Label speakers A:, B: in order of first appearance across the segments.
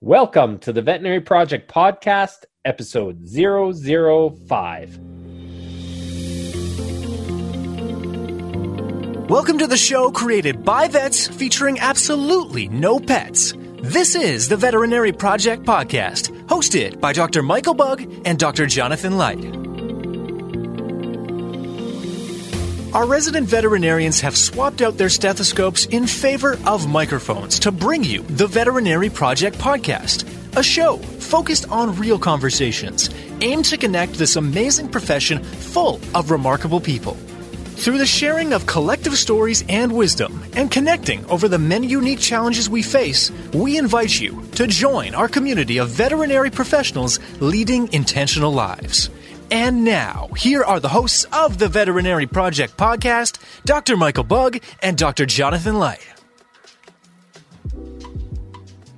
A: Welcome to the Veterinary Project Podcast, episode 005.
B: Welcome to the show created by vets featuring absolutely no pets. This is the Veterinary Project Podcast, hosted by Dr. Michael Bugg and Dr. Jonathan Leicht. Our resident veterinarians have swapped out their stethoscopes in favor of microphones to bring you the Veterinary Project Podcast, a show focused on real conversations aimed to connect this amazing profession full of remarkable people. Through the sharing of collective stories and wisdom and connecting over the many unique challenges we face, we invite you to join our community of veterinary professionals leading intentional lives. And now, here are the hosts of the Veterinary Project podcast, Dr. Michael Bugg and Dr. Jonathan Leicht.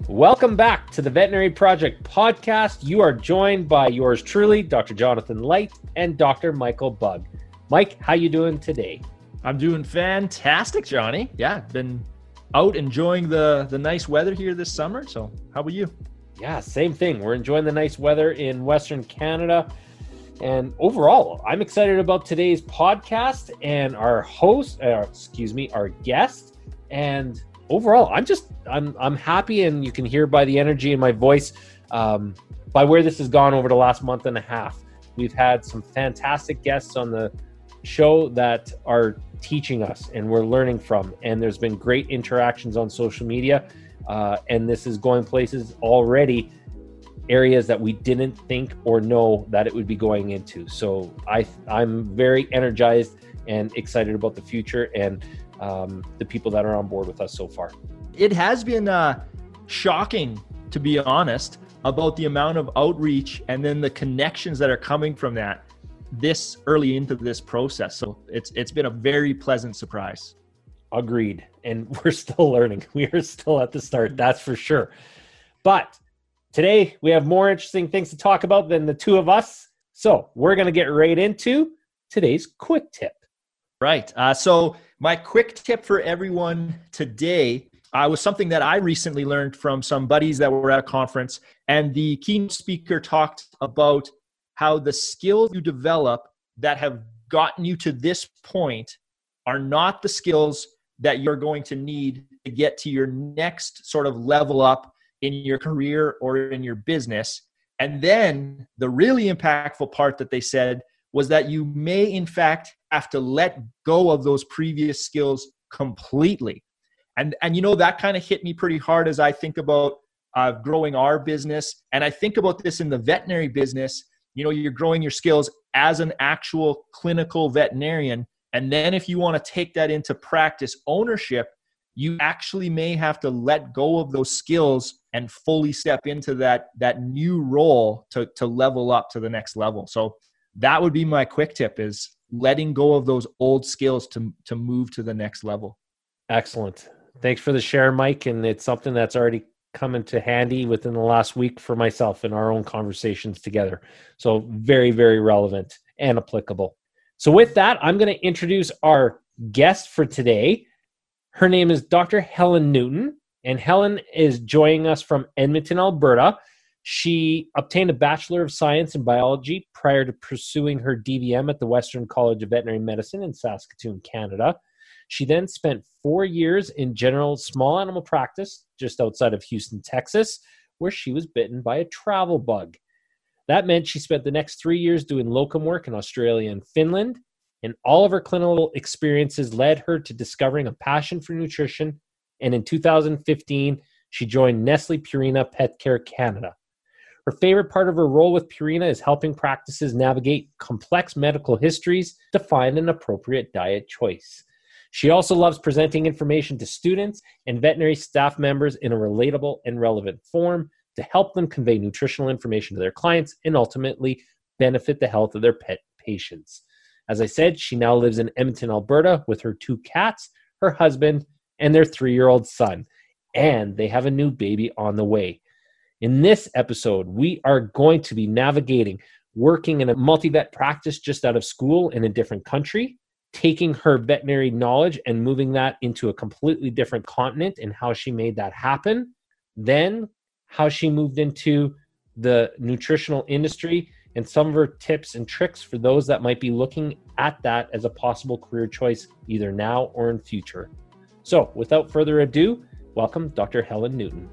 A: Welcome back to the Veterinary Project podcast. You are joined by yours truly, Dr. Jonathan Leicht and Dr. Michael Bugg. Mike, how you doing today?
C: I'm doing fantastic, Johnny. Yeah, been out enjoying the the nice weather here this summer. So, how about you?
A: Yeah, same thing. We're enjoying the nice weather in Western Canada. And overall, I'm excited about today's podcast and our host, uh, excuse me, our guest. And overall, I'm just I'm I'm happy, and you can hear by the energy in my voice, um, by where this has gone over the last month and a half. We've had some fantastic guests on the show that are teaching us and we're learning from. And there's been great interactions on social media. Uh, and this is going places already areas that we didn't think or know that it would be going into. So I I'm very energized and excited about the future and um, the people that are on board with us so far.
C: It has been uh, shocking, to be honest, about the amount of outreach and then the connections that are coming from that this early into this process. So it's it's been a very pleasant surprise.
A: Agreed. And we're still learning. We are still at the start, that's for sure. But today we have more interesting things to talk about than the two of us. So we're going to get right into today's quick tip.
C: Right. Uh, so, my quick tip for everyone today uh, was something that I recently learned from some buddies that were at a conference. And the keynote speaker talked about how the skills you develop that have gotten you to this point are not the skills that you're going to need to get to your next sort of level up in your career or in your business. And then the really impactful part that they said was that you may, in fact, have to let go of those previous skills completely. And, and you know, that kind of hit me pretty hard as I think about uh, growing our business. And I think about this in the veterinary business. You know, you're growing your skills as an actual clinical veterinarian. And then if you want to take that into practice ownership, you actually may have to let go of those skills and fully step into that that new role to to level up to the next level so that would be my quick tip is letting go of those old skills to to move to the next level
A: excellent thanks for the share mike and it's something that's already come into handy within the last week for myself in our own conversations together so very very relevant and applicable so with that i'm going to introduce our guest for today her name is Dr. Helen Newton, and Helen is joining us from Edmonton, Alberta. She obtained a Bachelor of Science in Biology prior to pursuing her DVM at the Western College of Veterinary Medicine in Saskatoon, Canada. She then spent four years in general small animal practice just outside of Houston, Texas, where she was bitten by a travel bug. That meant she spent the next three years doing locum work in Australia and Finland and all of her clinical experiences led her to discovering a passion for nutrition. And in 2015, she joined Nestle Purina Pet Care Canada. Her favorite part of her role with Purina is helping practices navigate complex medical histories to find an appropriate diet choice. She also loves presenting information to students and veterinary staff members in a relatable and relevant form to help them convey nutritional information to their clients and ultimately benefit the health of their pet patients. As I said, she now lives in Edmonton, Alberta, with her two cats, her husband, and their three year old son. And they have a new baby on the way. In this episode, we are going to be navigating working in a multi vet practice just out of school in a different country, taking her veterinary knowledge and moving that into a completely different continent and how she made that happen. Then, how she moved into the nutritional industry and some of her tips and tricks for those that might be looking at that as a possible career choice either now or in future. So, without further ado, welcome Dr. Helen Newton.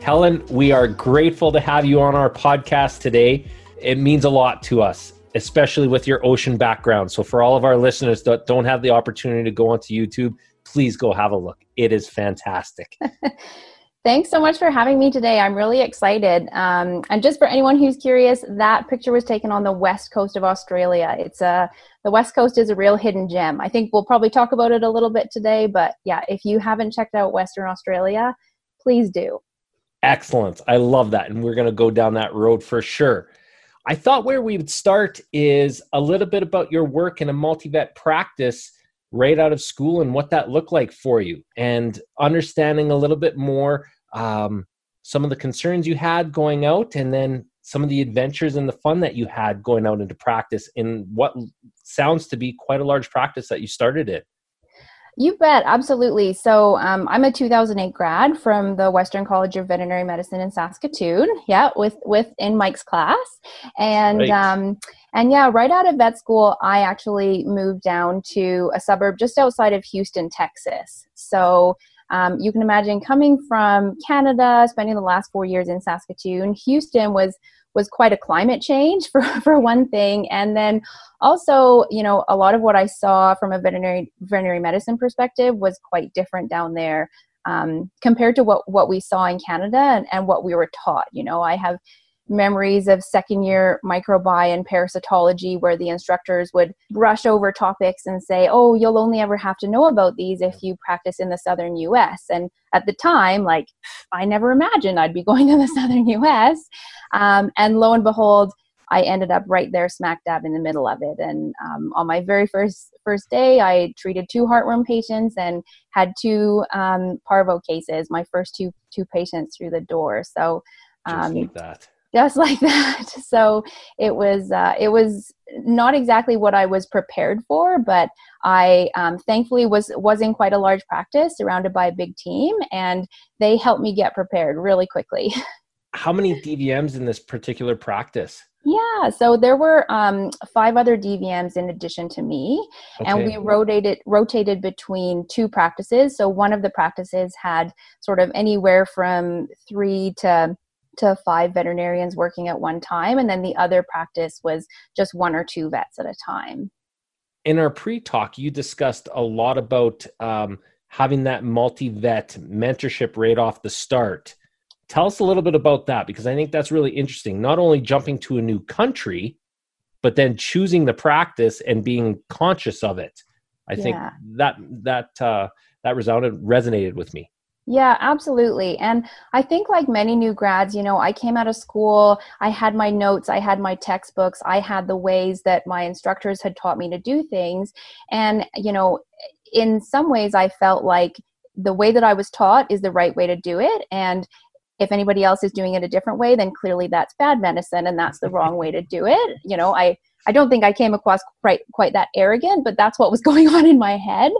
A: Helen, we are grateful to have you on our podcast today. It means a lot to us, especially with your ocean background. So, for all of our listeners that don't have the opportunity to go onto YouTube, please go have a look. It is fantastic.
D: Thanks so much for having me today. I'm really excited. Um, and just for anyone who's curious, that picture was taken on the west coast of Australia. It's a uh, the west coast is a real hidden gem. I think we'll probably talk about it a little bit today, but yeah, if you haven't checked out Western Australia, please do.
A: Excellent. I love that, and we're going to go down that road for sure. I thought where we would start is a little bit about your work in a multi vet practice right out of school and what that looked like for you and understanding a little bit more um, some of the concerns you had going out and then some of the adventures and the fun that you had going out into practice in what sounds to be quite a large practice that you started in
D: you bet, absolutely. So um, I'm a 2008 grad from the Western College of Veterinary Medicine in Saskatoon. Yeah, with with in Mike's class, and right. um, and yeah, right out of vet school, I actually moved down to a suburb just outside of Houston, Texas. So um, you can imagine coming from Canada, spending the last four years in Saskatoon, Houston was was quite a climate change for, for one thing and then also you know a lot of what i saw from a veterinary veterinary medicine perspective was quite different down there um, compared to what what we saw in canada and, and what we were taught you know i have memories of second year microbi and parasitology where the instructors would brush over topics and say oh you'll only ever have to know about these if you practice in the southern us and at the time like i never imagined i'd be going to the southern us um, and lo and behold i ended up right there smack dab in the middle of it and um, on my very first first day i treated two heartworm patients and had two um, parvo cases my first two two patients through the door so just um, like that just like that. So it was uh, it was not exactly what I was prepared for, but I um, thankfully was was in quite a large practice, surrounded by a big team, and they helped me get prepared really quickly.
A: How many DVMs in this particular practice?
D: Yeah, so there were um, five other DVMs in addition to me, okay. and we rotated rotated between two practices. So one of the practices had sort of anywhere from three to to five veterinarians working at one time, and then the other practice was just one or two vets at a time.
A: In our pre talk, you discussed a lot about um, having that multi vet mentorship right off the start. Tell us a little bit about that because I think that's really interesting. Not only jumping to a new country, but then choosing the practice and being conscious of it. I yeah. think that that uh, that resounded resonated with me.
D: Yeah, absolutely. And I think, like many new grads, you know, I came out of school, I had my notes, I had my textbooks, I had the ways that my instructors had taught me to do things. And, you know, in some ways, I felt like the way that I was taught is the right way to do it. And if anybody else is doing it a different way, then clearly that's bad medicine and that's the wrong way to do it. You know, I I don't think I came across quite, quite that arrogant, but that's what was going on in my head.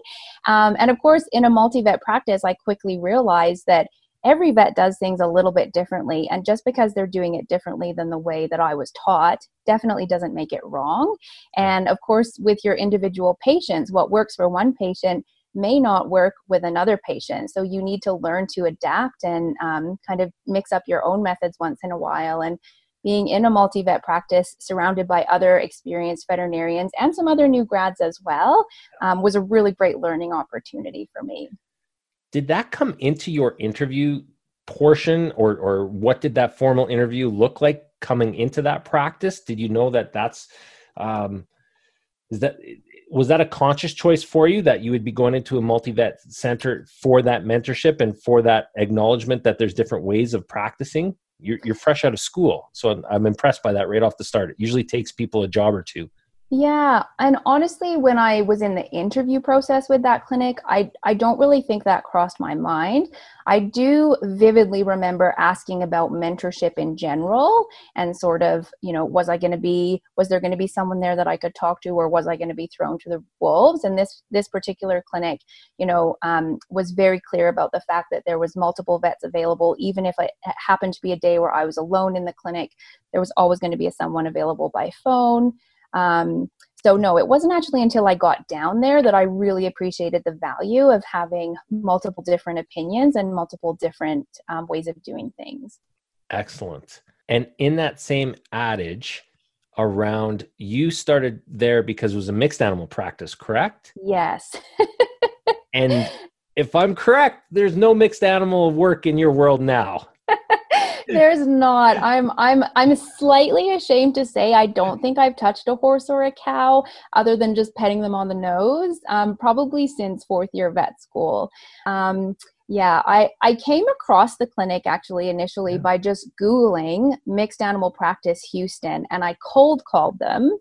D: Um, and of course, in a multi vet practice, I quickly realized that every vet does things a little bit differently. And just because they're doing it differently than the way that I was taught definitely doesn't make it wrong. And of course, with your individual patients, what works for one patient may not work with another patient. So you need to learn to adapt and um, kind of mix up your own methods once in a while. And being in a multi vet practice surrounded by other experienced veterinarians and some other new grads as well um, was a really great learning opportunity for me.
A: Did that come into your interview portion, or, or what did that formal interview look like coming into that practice? Did you know that that's um, is that was that a conscious choice for you that you would be going into a multi-vet center for that mentorship and for that acknowledgement that there's different ways of practicing you're, you're fresh out of school. So I'm, I'm impressed by that right off the start. It usually takes people a job or two
D: yeah, and honestly, when I was in the interview process with that clinic, I, I don't really think that crossed my mind. I do vividly remember asking about mentorship in general and sort of, you know, was I going to be, was there going to be someone there that I could talk to or was I going to be thrown to the wolves? And this, this particular clinic, you know, um, was very clear about the fact that there was multiple vets available. Even if it happened to be a day where I was alone in the clinic, there was always going to be a someone available by phone. Um, so no, it wasn't actually until I got down there that I really appreciated the value of having multiple different opinions and multiple different um, ways of doing things.
A: Excellent. And in that same adage around you started there because it was a mixed animal practice, correct?
D: Yes.
A: and if I'm correct, there's no mixed animal work in your world now.
D: There's not. I'm I'm I'm slightly ashamed to say I don't think I've touched a horse or a cow other than just petting them on the nose. Um, probably since fourth year vet school. Um, yeah, I, I came across the clinic actually initially yeah. by just Googling mixed animal practice Houston and I cold called them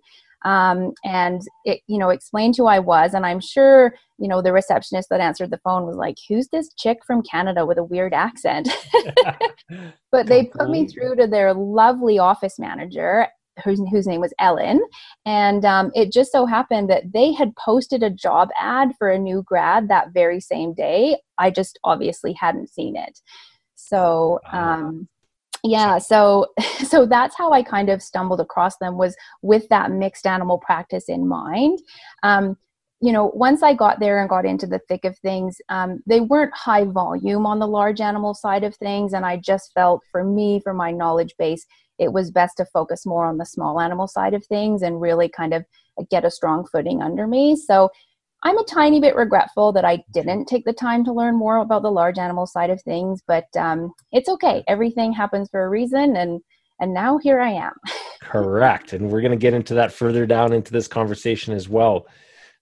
D: um, and it you know explained who i was and i'm sure you know the receptionist that answered the phone was like who's this chick from canada with a weird accent but they put me through to their lovely office manager whose, whose name was Ellen. And um, it just so happened that they had posted a job ad for a new grad that very same day. I just obviously hadn't seen it. So um, yeah so so that's how i kind of stumbled across them was with that mixed animal practice in mind um, you know once i got there and got into the thick of things um, they weren't high volume on the large animal side of things and i just felt for me for my knowledge base it was best to focus more on the small animal side of things and really kind of get a strong footing under me so I'm a tiny bit regretful that I mm-hmm. didn't take the time to learn more about the large animal side of things, but um, it's okay. Everything happens for a reason, and and now here I am.
A: Correct, and we're going to get into that further down into this conversation as well.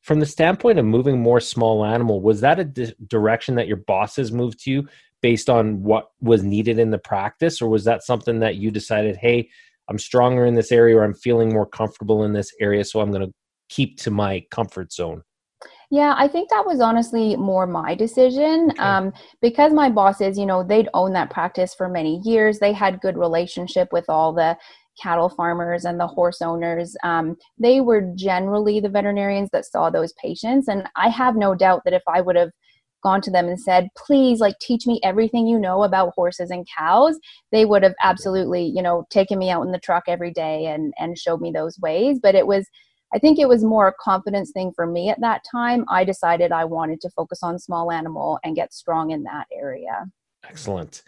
A: From the standpoint of moving more small animal, was that a di- direction that your bosses moved to you based on what was needed in the practice, or was that something that you decided, hey, I'm stronger in this area, or I'm feeling more comfortable in this area, so I'm going to keep to my comfort zone?
D: Yeah, I think that was honestly more my decision okay. um, because my bosses, you know, they'd owned that practice for many years. They had good relationship with all the cattle farmers and the horse owners. Um, they were generally the veterinarians that saw those patients, and I have no doubt that if I would have gone to them and said, "Please, like, teach me everything you know about horses and cows," they would have mm-hmm. absolutely, you know, taken me out in the truck every day and and showed me those ways. But it was I think it was more a confidence thing for me at that time. I decided I wanted to focus on small animal and get strong in that area.
A: Excellent.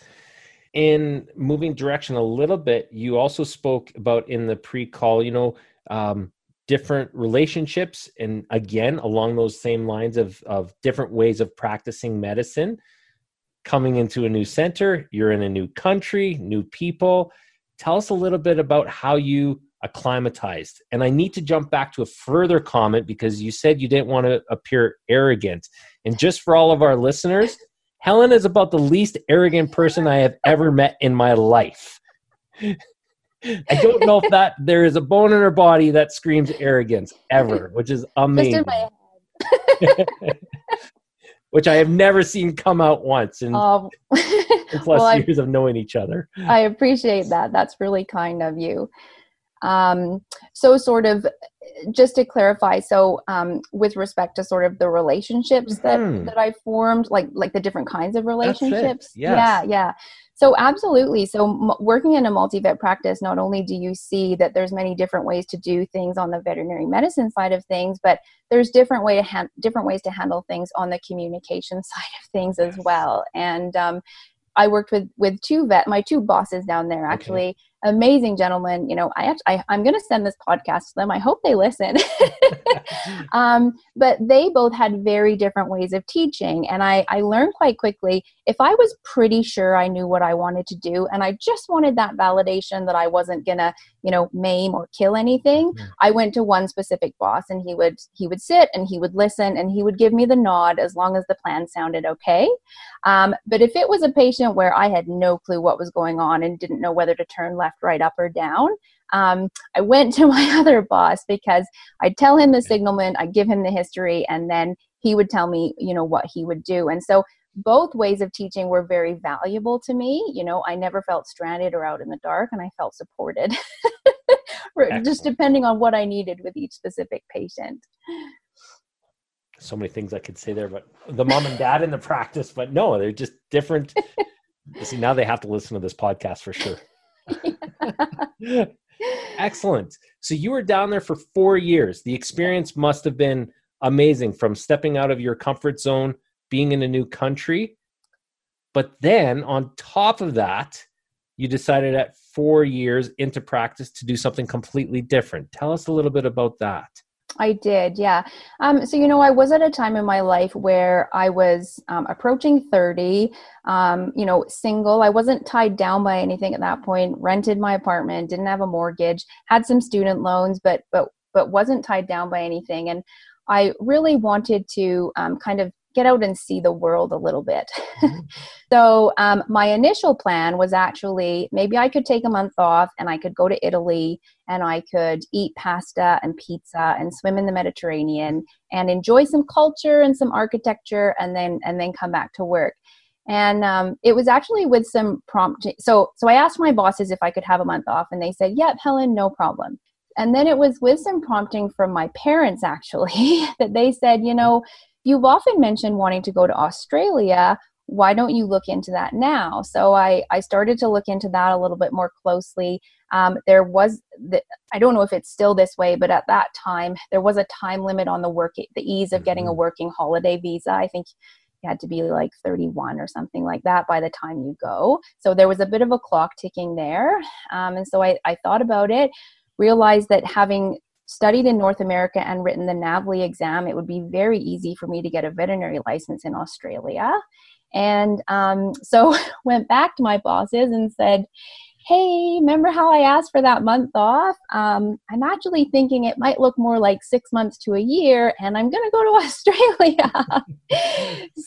A: In moving direction a little bit, you also spoke about in the pre call, you know, um, different relationships and again along those same lines of of different ways of practicing medicine coming into a new center you're in a new country new people tell us a little bit about how you acclimatized. And I need to jump back to a further comment because you said you didn't want to appear arrogant. And just for all of our listeners, Helen is about the least arrogant person I have ever met in my life. I don't know if that there is a bone in her body that screams arrogance ever, which is amazing. which I have never seen come out once in, um, plus well, years I, of knowing each other.
D: I appreciate that. That's really kind of you. Um, so, sort of, just to clarify, so um, with respect to sort of the relationships mm-hmm. that that I formed, like like the different kinds of relationships. Yes. Yeah, yeah. So absolutely. So m- working in a multi-vet practice, not only do you see that there's many different ways to do things on the veterinary medicine side of things, but there's different way to ha- different ways to handle things on the communication side of things yes. as well. And um, I worked with with two vet my two bosses down there actually. Okay amazing gentleman. You know, I, actually, I am going to send this podcast to them. I hope they listen. um, but they both had very different ways of teaching, and I I learned quite quickly. If I was pretty sure I knew what I wanted to do, and I just wanted that validation that I wasn't going to you know maim or kill anything, mm I went to one specific boss, and he would he would sit and he would listen and he would give me the nod as long as the plan sounded okay. Um, but if it was a patient where I had no clue what was going on and didn't know whether to turn left left, right, up, or down. Um, I went to my other boss because I'd tell him the signalment, I'd give him the history, and then he would tell me, you know, what he would do. And so both ways of teaching were very valuable to me. You know, I never felt stranded or out in the dark, and I felt supported, just depending on what I needed with each specific patient.
A: So many things I could say there, but the mom and dad in the practice, but no, they're just different. See, now they have to listen to this podcast for sure. Excellent. So you were down there for four years. The experience must have been amazing from stepping out of your comfort zone, being in a new country. But then on top of that, you decided at four years into practice to do something completely different. Tell us a little bit about that.
D: I did, yeah. Um, so, you know, I was at a time in my life where I was um, approaching 30, um, you know, single. I wasn't tied down by anything at that point, rented my apartment, didn't have a mortgage, had some student loans, but, but, but wasn't tied down by anything. And I really wanted to um, kind of get out and see the world a little bit. Mm-hmm. so, um, my initial plan was actually maybe I could take a month off and I could go to Italy and I could eat pasta and pizza and swim in the Mediterranean and enjoy some culture and some architecture and then and then come back to work. And um, it was actually with some prompt. So, so I asked my bosses if I could have a month off, and they said, "Yep, Helen, no problem." And then it was with some prompting from my parents actually that they said, "You know, you've often mentioned wanting to go to Australia. Why don't you look into that now? So I, I started to look into that a little bit more closely. Um, there was, the, I don't know if it's still this way, but at that time, there was a time limit on the work, the ease of getting a mm-hmm. working holiday visa. I think you had to be like 31 or something like that by the time you go. So there was a bit of a clock ticking there. Um, and so I, I thought about it realized that having studied in North America and written the NAVLE exam, it would be very easy for me to get a veterinary license in Australia. And um, so went back to my bosses and said, hey, remember how I asked for that month off? Um, I'm actually thinking it might look more like six months to a year, and I'm going to go to Australia.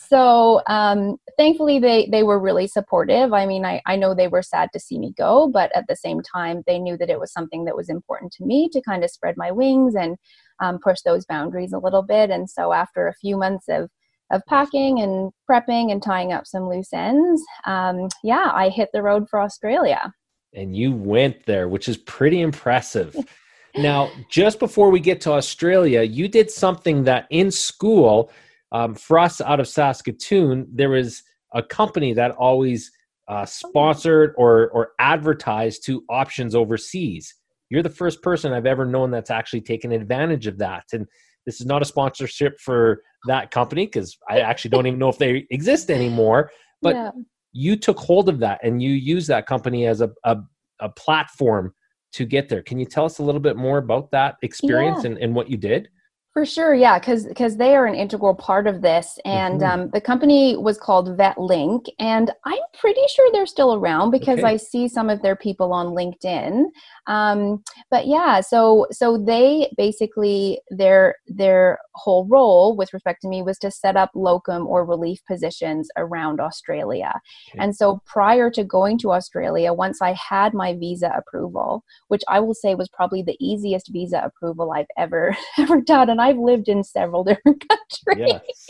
D: so um, thankfully, they, they were really supportive. I mean, I, I know they were sad to see me go, but at the same time, they knew that it was something that was important to me to kind of spread my wings and um, push those boundaries a little bit. And so after a few months of of packing and prepping and tying up some loose ends, um, yeah, I hit the road for Australia
A: and you went there, which is pretty impressive. now, just before we get to Australia, you did something that in school, um, for us out of Saskatoon, there was a company that always uh, sponsored or, or advertised to options overseas. You're the first person I've ever known that's actually taken advantage of that. And this is not a sponsorship for that company because I actually don't even know if they exist anymore. But yeah you took hold of that and you use that company as a, a, a, platform to get there. Can you tell us a little bit more about that experience yeah. and, and what you did?
D: For sure, yeah, because because they are an integral part of this, and mm-hmm. um, the company was called VetLink, and I'm pretty sure they're still around because okay. I see some of their people on LinkedIn. Um, but yeah, so so they basically their their whole role with respect to me was to set up locum or relief positions around Australia, okay. and so prior to going to Australia, once I had my visa approval, which I will say was probably the easiest visa approval I've ever ever done and I've lived in several different countries. Yes.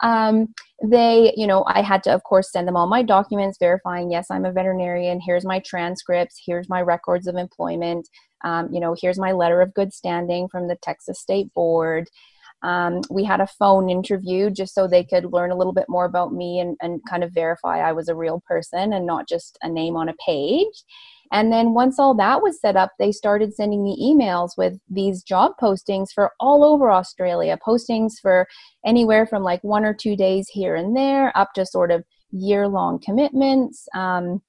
D: Um, they, you know, I had to, of course, send them all my documents verifying, yes, I'm a veterinarian. Here's my transcripts. Here's my records of employment. Um, you know, here's my letter of good standing from the Texas State Board. Um, we had a phone interview just so they could learn a little bit more about me and, and kind of verify I was a real person and not just a name on a page. And then once all that was set up, they started sending me emails with these job postings for all over Australia, postings for anywhere from like one or two days here and there up to sort of year long commitments. Um,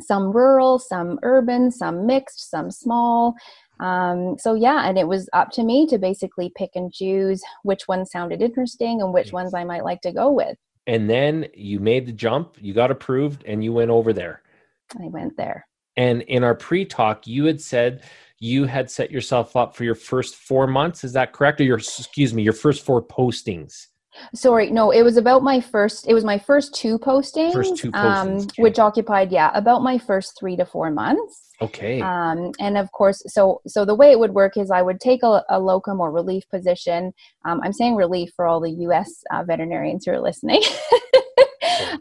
D: some rural, some urban, some mixed, some small. Um, so yeah, and it was up to me to basically pick and choose which ones sounded interesting and which ones I might like to go with.
A: And then you made the jump, you got approved, and you went over there.
D: I went there.
A: And in our pre talk, you had said you had set yourself up for your first four months. Is that correct? Or your, excuse me, your first four postings?
D: Sorry, no, it was about my first, it was my first two postings, first two um, postings. Um, which occupied, yeah, about my first three to four months. Okay. Um, and of course, so, so the way it would work is I would take a, a locum or relief position. Um, I'm saying relief for all the U.S. Uh, veterinarians who are listening.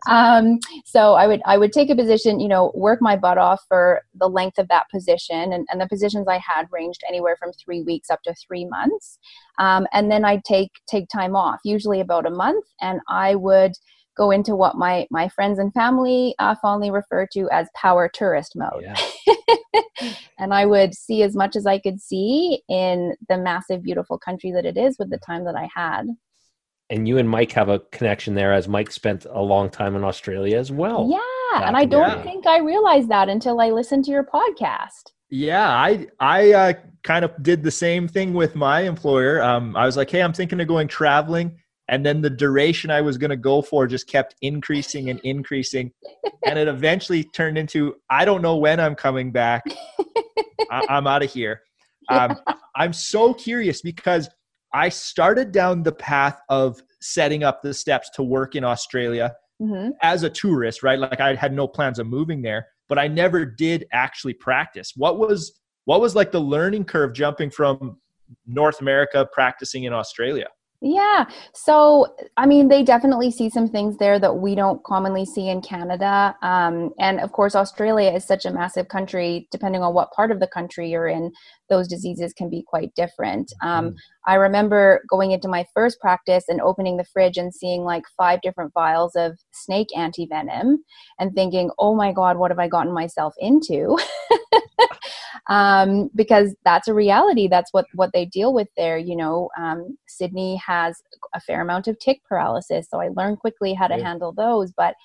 D: um, so I would I would take a position, you know, work my butt off for the length of that position, and, and the positions I had ranged anywhere from three weeks up to three months, um, and then I'd take take time off, usually about a month, and I would go into what my my friends and family uh, fondly refer to as power tourist mode. Yeah. and I would see as much as I could see in the massive, beautiful country that it is with the time that I had
A: and you and Mike have a connection there, as Mike spent a long time in Australia as well.
D: Yeah, and I don't yeah. think I realized that until I listened to your podcast.
C: Yeah, I I uh, kind of did the same thing with my employer. Um, I was like, hey, I'm thinking of going traveling, and then the duration I was going to go for just kept increasing and increasing, and it eventually turned into I don't know when I'm coming back. I- am out of here. Um, I'm so curious because I started down the path of setting up the steps to work in Australia mm-hmm. as a tourist, right? Like I had no plans of moving there, but I never did actually practice. What was what was like the learning curve jumping from North America practicing in Australia?
D: Yeah. So, I mean, they definitely see some things there that we don't commonly see in Canada. Um, and of course, Australia is such a massive country. Depending on what part of the country you're in, those diseases can be quite different. Um, mm-hmm. I remember going into my first practice and opening the fridge and seeing like five different vials of snake antivenom and thinking, oh my God, what have I gotten myself into? um, because that's a reality. That's what what they deal with there. You know, um, Sydney has a fair amount of tick paralysis, so I learned quickly how to yeah. handle those. But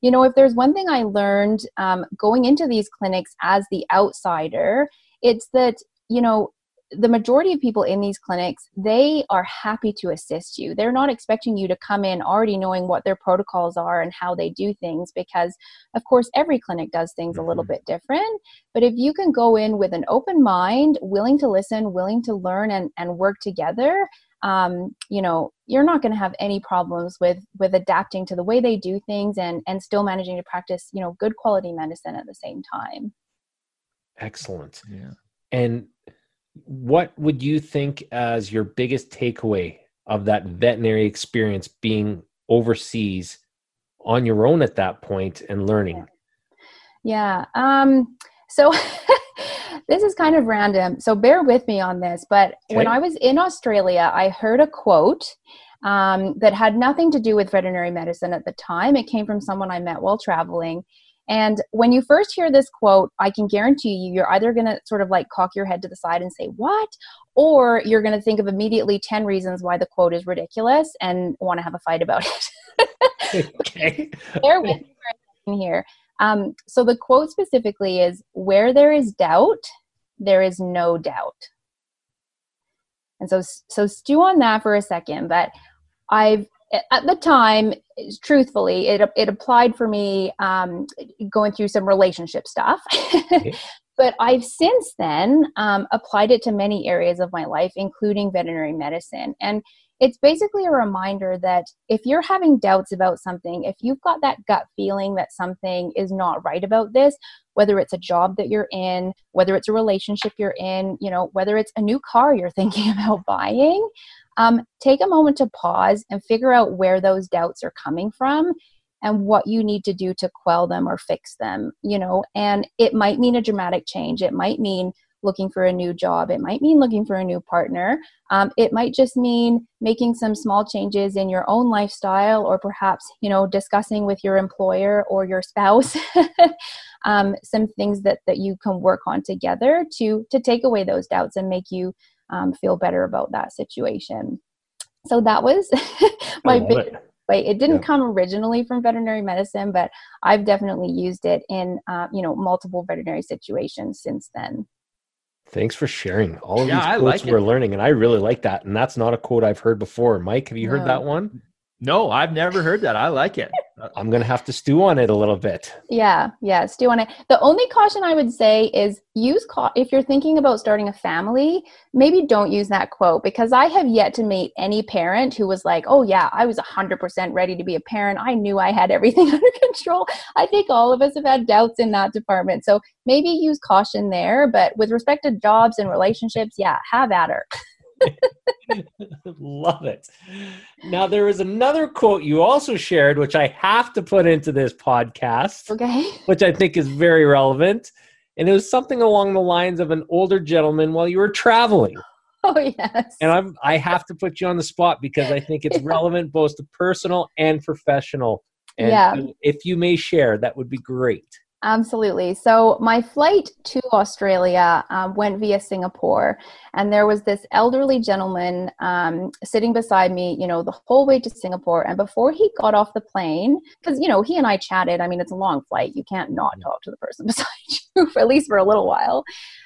D: you know, if there's one thing I learned um, going into these clinics as the outsider, it's that you know the majority of people in these clinics they are happy to assist you they're not expecting you to come in already knowing what their protocols are and how they do things because of course every clinic does things mm-hmm. a little mm-hmm. bit different but if you can go in with an open mind willing to listen willing to learn and, and work together um, you know you're not going to have any problems with with adapting to the way they do things and and still managing to practice you know good quality medicine at the same time
A: excellent yeah and what would you think as your biggest takeaway of that veterinary experience being overseas on your own at that point and learning?
D: Yeah. Um, so this is kind of random. So bear with me on this. But okay. when I was in Australia, I heard a quote um, that had nothing to do with veterinary medicine at the time. It came from someone I met while traveling. And when you first hear this quote, I can guarantee you, you're either going to sort of like cock your head to the side and say, What? Or you're going to think of immediately 10 reasons why the quote is ridiculous and want to have a fight about it. okay. Bear with me for here. Um, so the quote specifically is Where there is doubt, there is no doubt. And so, so stew on that for a second. But I've at the time, truthfully, it it applied for me um, going through some relationship stuff. Okay. but I've since then um, applied it to many areas of my life, including veterinary medicine. And it's basically a reminder that if you're having doubts about something, if you've got that gut feeling that something is not right about this, whether it's a job that you're in, whether it's a relationship you're in, you know, whether it's a new car you're thinking about buying, um, take a moment to pause and figure out where those doubts are coming from and what you need to do to quell them or fix them, you know. And it might mean a dramatic change, it might mean looking for a new job, it might mean looking for a new partner, um, it might just mean making some small changes in your own lifestyle or perhaps, you know, discussing with your employer or your spouse um, some things that, that you can work on together to to take away those doubts and make you um, feel better about that situation. So that was my big it. But It didn't yeah. come originally from veterinary medicine, but I've definitely used it in uh, you know multiple veterinary situations since then.
A: Thanks for sharing all of yeah, these I quotes like we're learning, and I really like that. And that's not a quote I've heard before. Mike, have you no. heard that one?
C: No, I've never heard that. I like it.
A: I'm going to have to stew on it a little bit.
D: Yeah, yeah, stew on it. The only caution I would say is use ca- if you're thinking about starting a family, maybe don't use that quote because I have yet to meet any parent who was like, "Oh yeah, I was 100% ready to be a parent. I knew I had everything under control." I think all of us have had doubts in that department. So maybe use caution there, but with respect to jobs and relationships, yeah, have at her.
A: Love it. Now, there is another quote you also shared, which I have to put into this podcast, okay. which I think is very relevant. And it was something along the lines of an older gentleman while you were traveling. Oh, yes. And I'm, I have to put you on the spot because I think it's yeah. relevant both to personal and professional. And yeah. if you may share, that would be great.
D: Absolutely. So, my flight to Australia um, went via Singapore, and there was this elderly gentleman um, sitting beside me, you know, the whole way to Singapore. And before he got off the plane, because, you know, he and I chatted, I mean, it's a long flight, you can't not talk to the person beside you, for at least for a little while.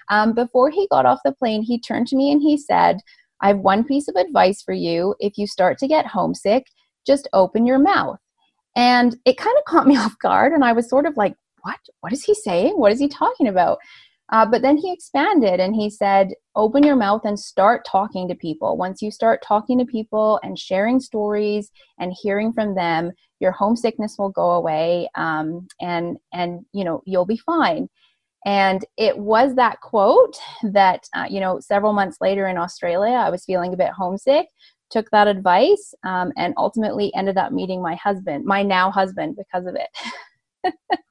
D: Um, before he got off the plane, he turned to me and he said, I have one piece of advice for you. If you start to get homesick, just open your mouth. And it kind of caught me off guard, and I was sort of like, what? What is he saying? What is he talking about? Uh, but then he expanded and he said, open your mouth and start talking to people. Once you start talking to people and sharing stories and hearing from them, your homesickness will go away um, and, and, you know, you'll be fine. And it was that quote that, uh, you know, several months later in Australia, I was feeling a bit homesick, took that advice, um, and ultimately ended up meeting my husband, my now husband, because of it.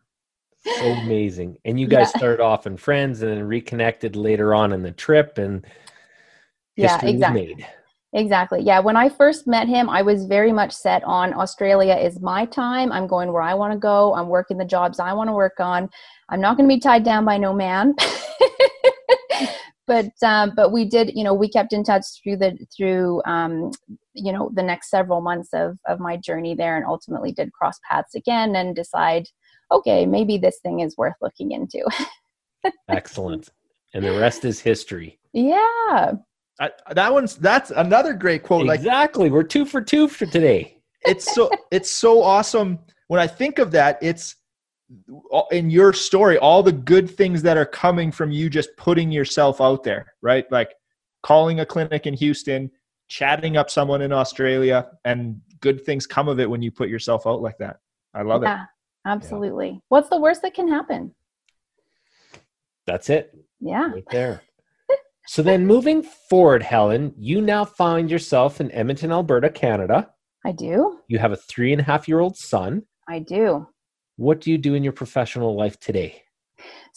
A: so amazing. And you guys yeah. started off in friends and then reconnected later on in the trip and
D: yeah, exactly. Exactly. Yeah. When I first met him, I was very much set on Australia is my time. I'm going where I want to go. I'm working the jobs I want to work on. I'm not going to be tied down by no man. but um, but we did. You know, we kept in touch through the through um, you know the next several months of of my journey there, and ultimately did cross paths again and decide okay, maybe this thing is worth looking into.
A: Excellent. And the rest is history.
D: Yeah.
C: I, that one's that's another great quote.
A: Exactly. Like, We're two for two for today.
C: It's so it's so awesome. When I think of that, it's in your story all the good things that are coming from you just putting yourself out there, right? Like calling a clinic in Houston, chatting up someone in Australia, and good things come of it when you put yourself out like that. I love yeah. it.
D: Absolutely. Yeah. What's the worst that can happen?
A: That's it.
D: Yeah.
A: Right there. so then moving forward, Helen, you now find yourself in Edmonton, Alberta, Canada.
D: I do.
A: You have a three and a half year old son.
D: I do.
A: What do you do in your professional life today?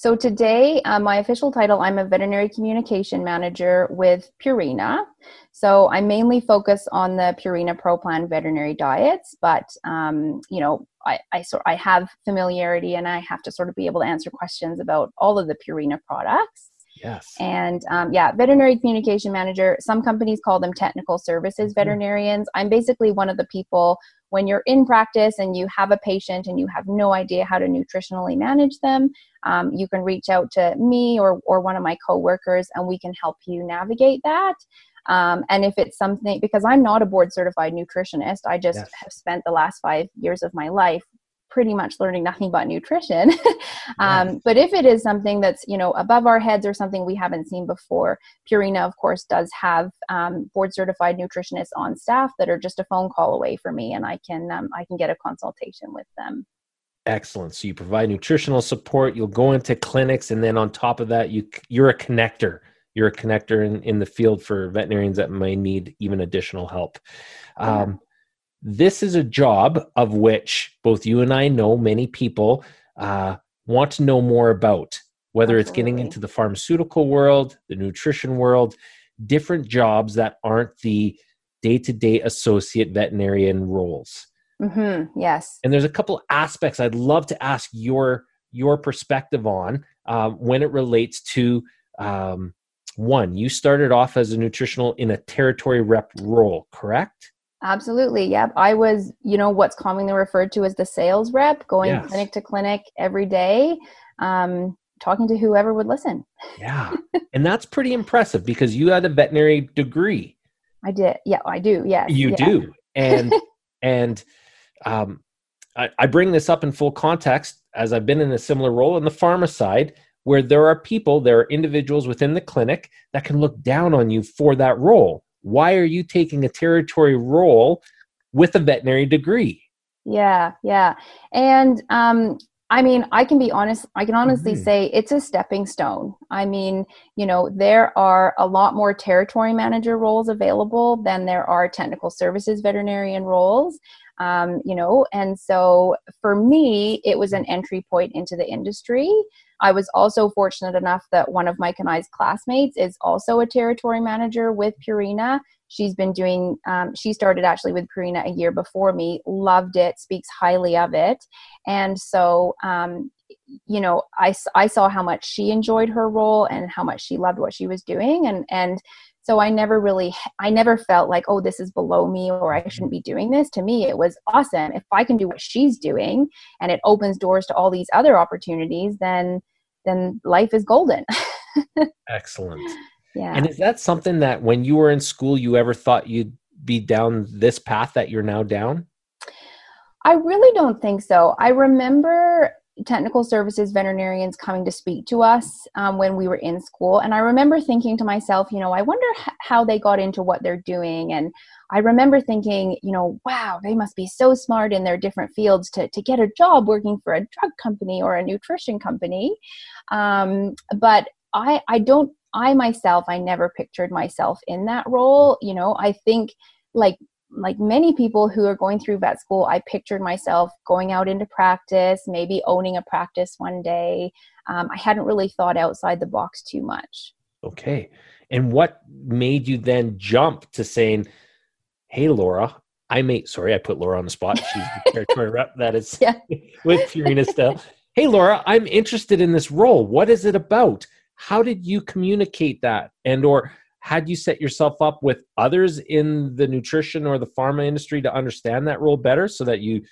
D: So today, uh, my official title, I'm a veterinary communication manager with Purina. So I mainly focus on the Purina Pro Plan veterinary diets, but um, you know, I, I sort I have familiarity and I have to sort of be able to answer questions about all of the Purina products. Yes. And um, yeah, veterinary communication manager. Some companies call them technical services mm-hmm. veterinarians. I'm basically one of the people when you're in practice and you have a patient and you have no idea how to nutritionally manage them, um, you can reach out to me or, or one of my coworkers and we can help you navigate that. Um, and if it's something, because I'm not a board certified nutritionist, I just yes. have spent the last five years of my life pretty much learning nothing but nutrition. um, yeah. But if it is something that's you know above our heads or something we haven't seen before, Purina of course does have um, board certified nutritionists on staff that are just a phone call away for me, and I can um, I can get a consultation with them.
A: Excellent. So you provide nutritional support. You'll go into clinics, and then on top of that, you you're a connector you're a connector in, in the field for veterinarians that may need even additional help. Um, this is a job of which both you and I know many people uh, want to know more about, whether Absolutely. it's getting into the pharmaceutical world, the nutrition world, different jobs that aren't the day to day associate veterinarian roles.
D: Mm-hmm. Yes.
A: And there's a couple aspects I'd love to ask your your perspective on um, when it relates to um, one. You started off as a nutritional in a territory rep role, correct?
D: Absolutely. Yep. I was, you know, what's commonly referred to as the sales rep, going yes. clinic to clinic every day, um, talking to whoever would listen.
A: Yeah. and that's pretty impressive because you had a veterinary degree.
D: I did. Yeah, I
A: do.
D: Yes.
A: You yeah. do. And, and, um, I, I bring this up in full context as I've been in a similar role on the pharma side where there are people, there are individuals within the clinic that can look down on you for that role why are you taking a territory role with a veterinary degree?
D: Yeah, yeah. And um, I mean, I can be honest, I can honestly mm-hmm. say it's a stepping stone. I mean, you know, there are a lot more territory manager roles available than there are technical services veterinarian roles. Um, you know, and so for me, it was an entry point into the industry. I was also fortunate enough that one of Mike and I's classmates is also a territory manager with Purina. She's been doing, um, she started actually with Purina a year before me, loved it, speaks highly of it. And so, um, you know, I, I saw how much she enjoyed her role and how much she loved what she was doing. And, and so i never really i never felt like oh this is below me or i shouldn't be doing this to me it was awesome if i can do what she's doing and it opens doors to all these other opportunities then then life is golden.
A: Excellent. Yeah. And is that something that when you were in school, you ever thought you'd be down this path that you're now down?
D: I really don't think so. I remember technical services veterinarians coming to speak to us um, when we were in school. And I remember thinking to myself, you know, I wonder how they got into what they're doing. And I remember thinking, you know, wow, they must be so smart in their different fields to, to get a job working for a drug company or a nutrition company. Um, but I, I don't, I myself, I never pictured myself in that role. You know, I think like like many people who are going through vet school, I pictured myself going out into practice, maybe owning a practice one day. Um, I hadn't really thought outside the box too much.
A: Okay. And what made you then jump to saying, hey, Laura, I may, sorry, I put Laura on the spot. She's the territory rep that is with Purina still. Hey, Laura, I'm interested in this role. What is it about? How did you communicate that? And, or had you set yourself up with others in the nutrition or the pharma industry to understand that role better so that you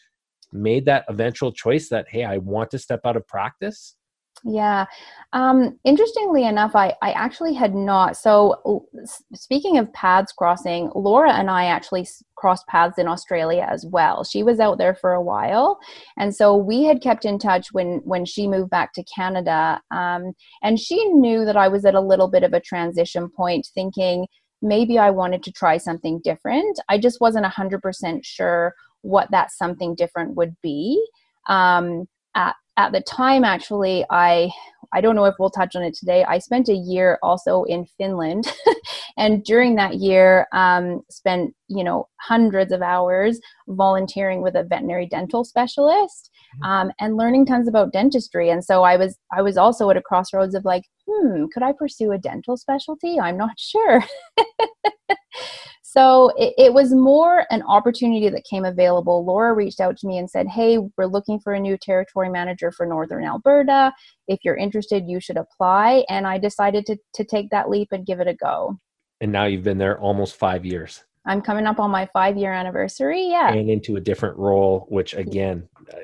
A: made that eventual choice that hey i want to step out of practice
D: yeah. Um, interestingly enough, I, I actually had not. So, speaking of paths crossing, Laura and I actually crossed paths in Australia as well. She was out there for a while, and so we had kept in touch when when she moved back to Canada. Um, and she knew that I was at a little bit of a transition point, thinking maybe I wanted to try something different. I just wasn't hundred percent sure what that something different would be. Um, at at the time actually i i don't know if we'll touch on it today i spent a year also in finland and during that year um, spent you know hundreds of hours volunteering with a veterinary dental specialist mm-hmm. um, and learning tons about dentistry and so i was i was also at a crossroads of like hmm could i pursue a dental specialty i'm not sure So it, it, was more an opportunity that came available. Laura reached out to me and said, Hey, we're looking for a new territory manager for Northern Alberta. If you're interested, you should apply. And I decided to, to take that leap and give it a go.
A: And now you've been there almost five years.
D: I'm coming up on my five year anniversary. Yeah.
A: And into a different role, which again, uh,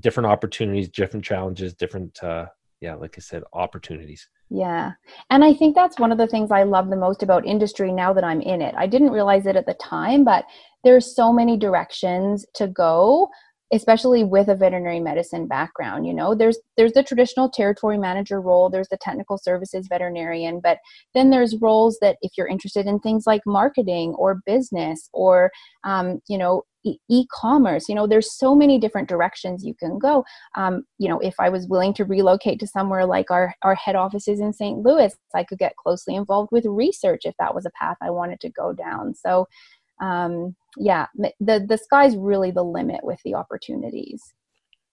A: different opportunities, different challenges, different uh, yeah, like I said, opportunities.
D: Yeah. And I think that's one of the things I love the most about industry now that I'm in it. I didn't realize it at the time, but there's so many directions to go especially with a veterinary medicine background you know there's there's the traditional territory manager role there's the technical services veterinarian but then there's roles that if you're interested in things like marketing or business or um, you know e-commerce you know there's so many different directions you can go um, you know if i was willing to relocate to somewhere like our, our head offices in st louis i could get closely involved with research if that was a path i wanted to go down so um, yeah, the the sky's really the limit with the opportunities.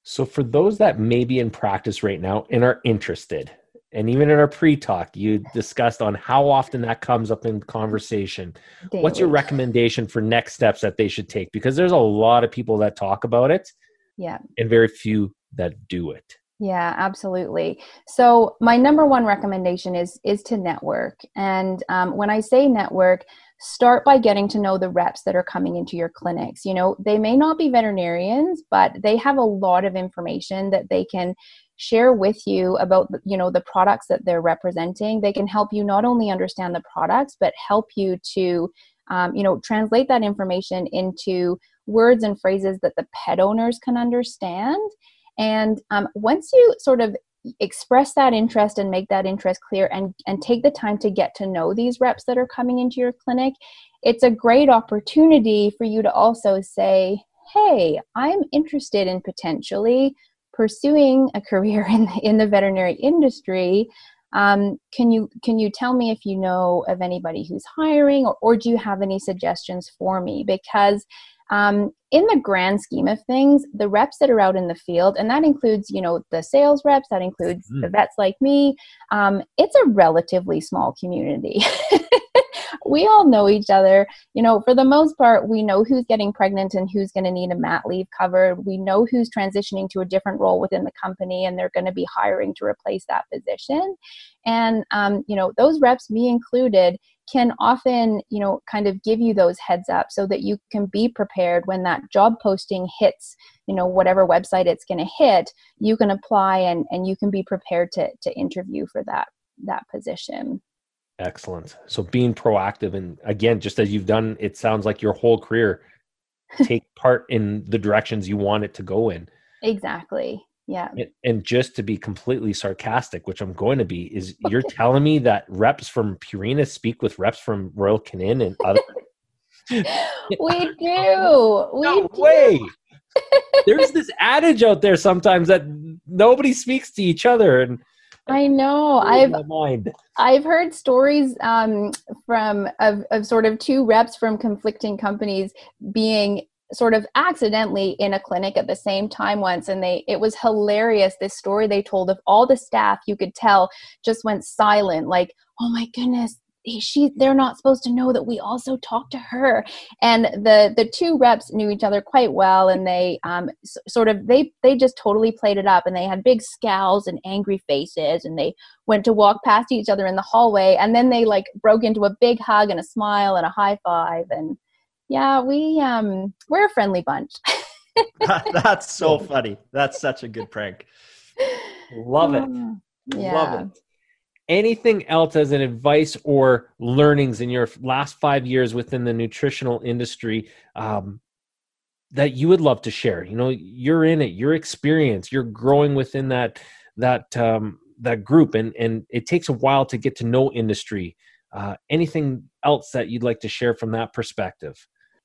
A: So for those that may be in practice right now and are interested, and even in our pre-talk, you discussed on how often that comes up in conversation. Daily. What's your recommendation for next steps that they should take? Because there's a lot of people that talk about it,
D: yeah,
A: and very few that do it.
D: Yeah, absolutely. So my number one recommendation is is to network, and um, when I say network, start by getting to know the reps that are coming into your clinics. You know, they may not be veterinarians, but they have a lot of information that they can share with you about you know the products that they're representing they can help you not only understand the products but help you to um, you know translate that information into words and phrases that the pet owners can understand and um, once you sort of express that interest and make that interest clear and and take the time to get to know these reps that are coming into your clinic it's a great opportunity for you to also say hey i'm interested in potentially pursuing a career in the, in the veterinary industry um, can you can you tell me if you know of anybody who's hiring or, or do you have any suggestions for me because um, in the grand scheme of things, the reps that are out in the field, and that includes, you know, the sales reps, that includes mm. the vets like me, um, it's a relatively small community. we all know each other. You know, for the most part, we know who's getting pregnant and who's going to need a mat leave covered. We know who's transitioning to a different role within the company and they're going to be hiring to replace that position. And, um, you know, those reps, me included, can often, you know, kind of give you those heads up so that you can be prepared when that job posting hits, you know, whatever website it's going to hit, you can apply and, and you can be prepared to, to interview for that, that position.
A: Excellent. So being proactive and again, just as you've done, it sounds like your whole career, take part in the directions you want it to go in.
D: Exactly. Yeah.
A: And just to be completely sarcastic, which I'm going to be, is you're telling me that reps from Purina speak with reps from Royal Canin and other.
D: we do.
A: No
D: we no
A: way. There's this adage out there sometimes that nobody speaks to each other, and
D: I know I've I've heard stories um, from of, of sort of two reps from conflicting companies being sort of accidentally in a clinic at the same time once and they it was hilarious this story they told of all the staff you could tell just went silent like oh my goodness she they're not supposed to know that we also talked to her and the the two reps knew each other quite well and they um s- sort of they they just totally played it up and they had big scowls and angry faces and they went to walk past each other in the hallway and then they like broke into a big hug and a smile and a high five and yeah, we um we're a friendly bunch.
A: That's so funny. That's such a good prank. Love it. Um, yeah. Love it. Anything else as an advice or learnings in your last five years within the nutritional industry um, that you would love to share? You know, you're in it, your experience, you're growing within that that um, that group, and and it takes a while to get to know industry. Uh, anything else that you'd like to share from that perspective?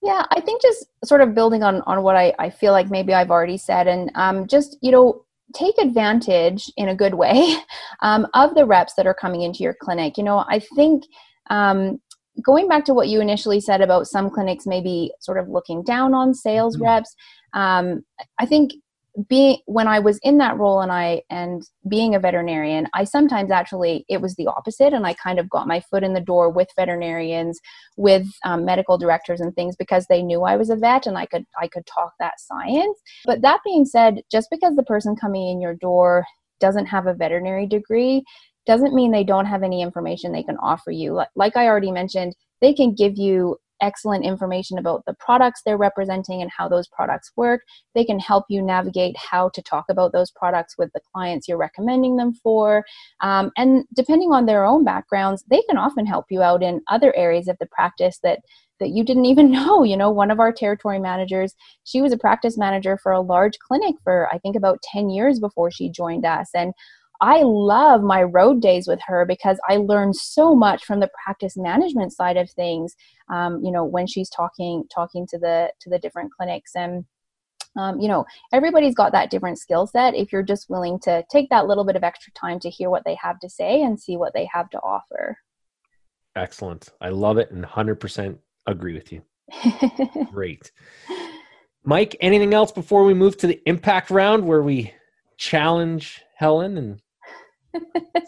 D: Yeah, I think just sort of building on on what I, I feel like maybe I've already said, and um, just you know take advantage in a good way um, of the reps that are coming into your clinic. You know, I think um, going back to what you initially said about some clinics maybe sort of looking down on sales mm-hmm. reps. Um, I think being when I was in that role and I and being a veterinarian, I sometimes actually it was the opposite, and I kind of got my foot in the door with veterinarians, with um, medical directors and things because they knew I was a vet and I could I could talk that science. But that being said, just because the person coming in your door doesn't have a veterinary degree doesn't mean they don't have any information they can offer you. Like, like I already mentioned, they can give you excellent information about the products they're representing and how those products work. They can help you navigate how to talk about those products with the clients you're recommending them for. Um, and depending on their own backgrounds, they can often help you out in other areas of the practice that that you didn't even know. You know, one of our territory managers, she was a practice manager for a large clinic for I think about 10 years before she joined us. And I love my road days with her because I learn so much from the practice management side of things. Um, you know, when she's talking talking to the to the different clinics and um, you know everybody's got that different skill set if you're just willing to take that little bit of extra time to hear what they have to say and see what they have to offer
A: excellent i love it and 100% agree with you great mike anything else before we move to the impact round where we challenge helen and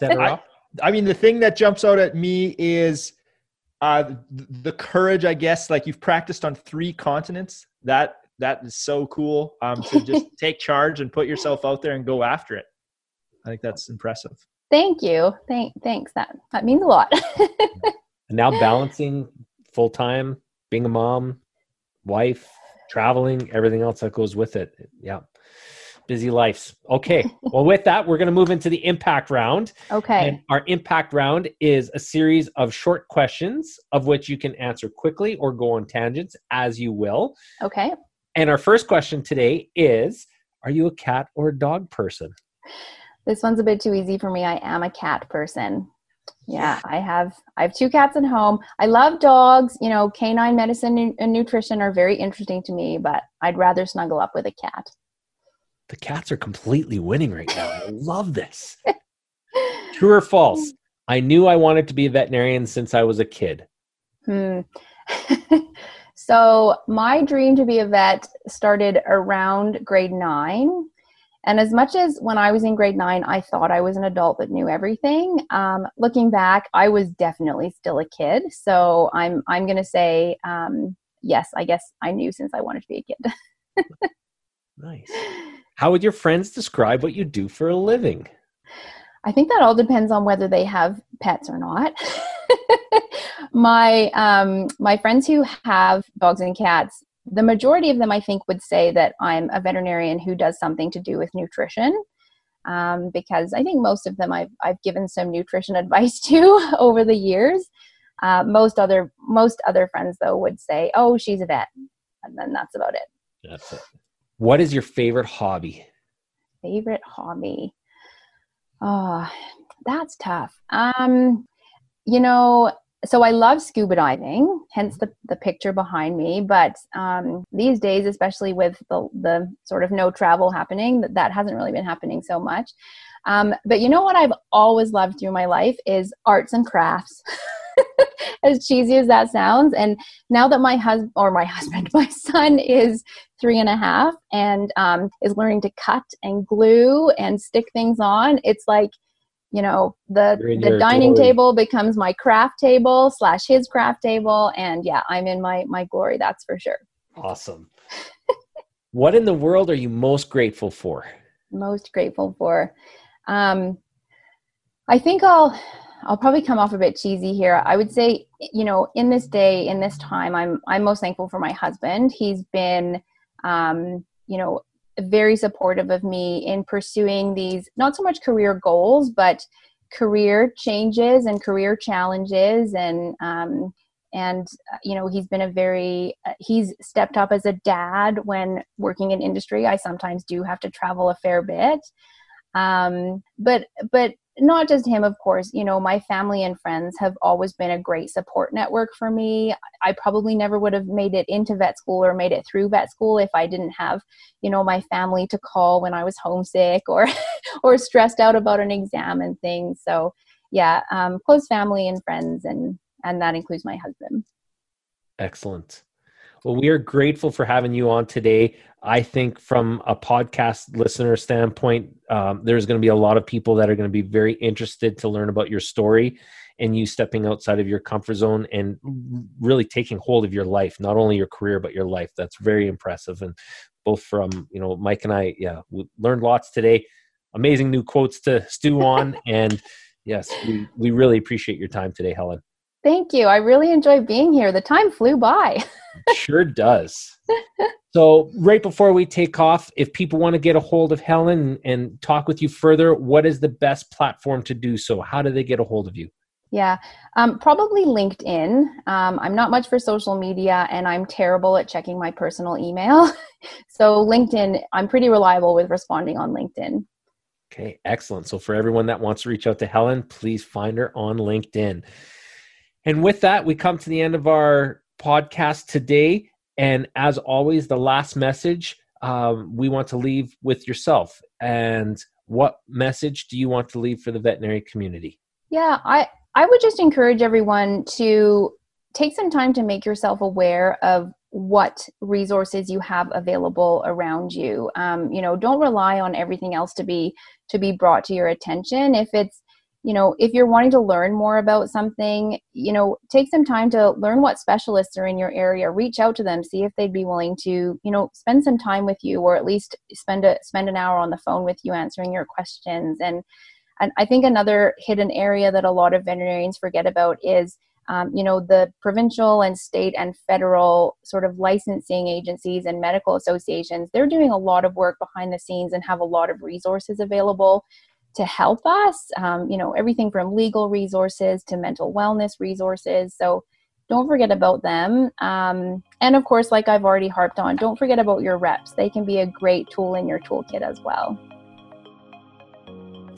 C: I, I mean, the thing that jumps out at me is uh, the courage, I guess. Like you've practiced on three continents. That that is so cool. Um, to just take charge and put yourself out there and go after it. I think that's impressive.
D: Thank you. Thank thanks. That that means a lot.
A: and now balancing full time, being a mom, wife, traveling, everything else that goes with it. Yeah busy lives. Okay. well, with that, we're going to move into the impact round.
D: Okay. And
A: our impact round is a series of short questions of which you can answer quickly or go on tangents as you will.
D: Okay.
A: And our first question today is Are you a cat or a dog person?
D: This one's a bit too easy for me. I am a cat person. Yeah, I have I have two cats at home. I love dogs. You know, canine medicine and nutrition are very interesting to me, but I'd rather snuggle up with a cat
A: the cats are completely winning right now. I love this. True or false? Mm. I knew I wanted to be a veterinarian since I was a kid.
D: Hmm. so, my dream to be a vet started around grade nine. And as much as when I was in grade nine, I thought I was an adult that knew everything. Um, looking back, I was definitely still a kid. So I'm I'm going to say um, yes. I guess I knew since I wanted to be a
A: kid. nice. How would your friends describe what you do for a living?
D: I think that all depends on whether they have pets or not. my um, my friends who have dogs and cats, the majority of them, I think, would say that I'm a veterinarian who does something to do with nutrition. Um, because I think most of them I've, I've given some nutrition advice to over the years. Uh, most other most other friends though would say, "Oh, she's a vet," and then that's about it. That's
A: it. What is your favorite hobby?
D: Favorite hobby. Oh, that's tough. Um, you know, so I love scuba diving, hence the, the picture behind me. But um, these days, especially with the, the sort of no travel happening, that, that hasn't really been happening so much. Um, but you know what I've always loved through my life is arts and crafts. as cheesy as that sounds. And now that my husband, or my husband, my son is three and a half and um, is learning to cut and glue and stick things on, it's like, you know, the, the dining glory. table becomes my craft table slash his craft table. And yeah, I'm in my, my glory. That's for sure.
A: Awesome. what in the world are you most grateful for?
D: Most grateful for. Um, I think I'll I'll probably come off a bit cheesy here. I would say, you know, in this day, in this time, I'm I'm most thankful for my husband. He's been, um, you know, very supportive of me in pursuing these not so much career goals, but career changes and career challenges, and um, and uh, you know, he's been a very uh, he's stepped up as a dad when working in industry. I sometimes do have to travel a fair bit, um, but but not just him, of course, you know, my family and friends have always been a great support network for me. I probably never would have made it into vet school or made it through vet school if I didn't have, you know, my family to call when I was homesick or or stressed out about an exam and things. So, yeah, um, close family and friends, and and that includes my husband.
A: Excellent. Well, we are grateful for having you on today. I think from a podcast listener standpoint, um, there's going to be a lot of people that are going to be very interested to learn about your story and you stepping outside of your comfort zone and really taking hold of your life, not only your career but your life. That's very impressive. And both from you know Mike and I, yeah, we learned lots today. Amazing new quotes to stew on, and yes, we, we really appreciate your time today, Helen.
D: Thank you. I really enjoy being here. The time flew by.
A: sure does. So, right before we take off, if people want to get a hold of Helen and talk with you further, what is the best platform to do so? How do they get a hold of you?
D: Yeah, um, probably LinkedIn. Um, I'm not much for social media and I'm terrible at checking my personal email. so, LinkedIn, I'm pretty reliable with responding on LinkedIn.
A: Okay, excellent. So, for everyone that wants to reach out to Helen, please find her on LinkedIn. And with that, we come to the end of our podcast today. And as always, the last message um, we want to leave with yourself. And what message do you want to leave for the veterinary community?
D: Yeah, I, I would just encourage everyone to take some time to make yourself aware of what resources you have available around you um, you know don't rely on everything else to be to be brought to your attention if it's you know, if you're wanting to learn more about something, you know, take some time to learn what specialists are in your area, reach out to them, see if they'd be willing to, you know, spend some time with you or at least spend a spend an hour on the phone with you answering your questions. And and I think another hidden area that a lot of veterinarians forget about is um, you know the provincial and state and federal sort of licensing agencies and medical associations they're doing a lot of work behind the scenes and have a lot of resources available to help us. Um, you know, everything from legal resources to mental wellness resources. So don't forget about them. Um, and of course, like I've already harped on, don't forget about your reps. They can be a great tool in your toolkit as well.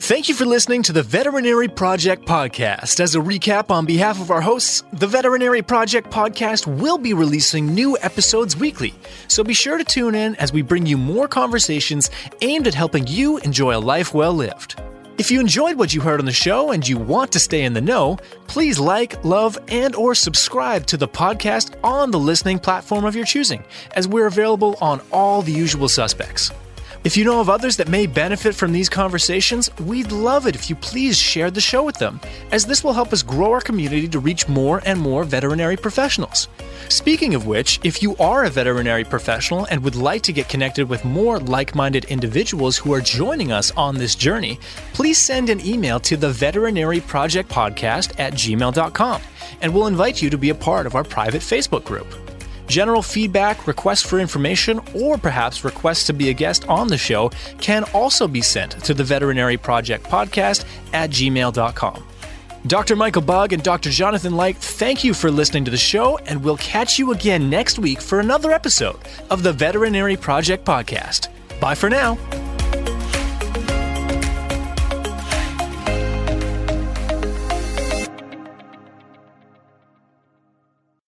E: Thank you for listening to the Veterinary Project Podcast. As a recap, on behalf of our hosts, the Veterinary Project Podcast will be releasing new episodes weekly. So be sure to tune in as we bring you more conversations aimed at helping you enjoy a life well lived. If you enjoyed what you heard on the show and you want to stay in the know, please like, love, and or subscribe to the podcast on the listening platform of your choosing, as we're available on all the usual suspects. If you know of others that may benefit from these conversations, we'd love it if you please share the show with them, as this will help us grow our community to reach more and more veterinary professionals. Speaking of which, if you are a veterinary professional and would like to get connected with more like minded individuals who are joining us on this journey, please send an email to the veterinary project podcast at gmail.com, and we'll invite you to be a part of our private Facebook group. General feedback, requests for information, or perhaps requests to be a guest on the show can also be sent to the Veterinary Project Podcast at gmail.com. Dr. Michael Bugg and Dr. Jonathan Leicht, thank you for listening to the show, and we'll catch you again next week for another episode of the Veterinary Project Podcast. Bye for now.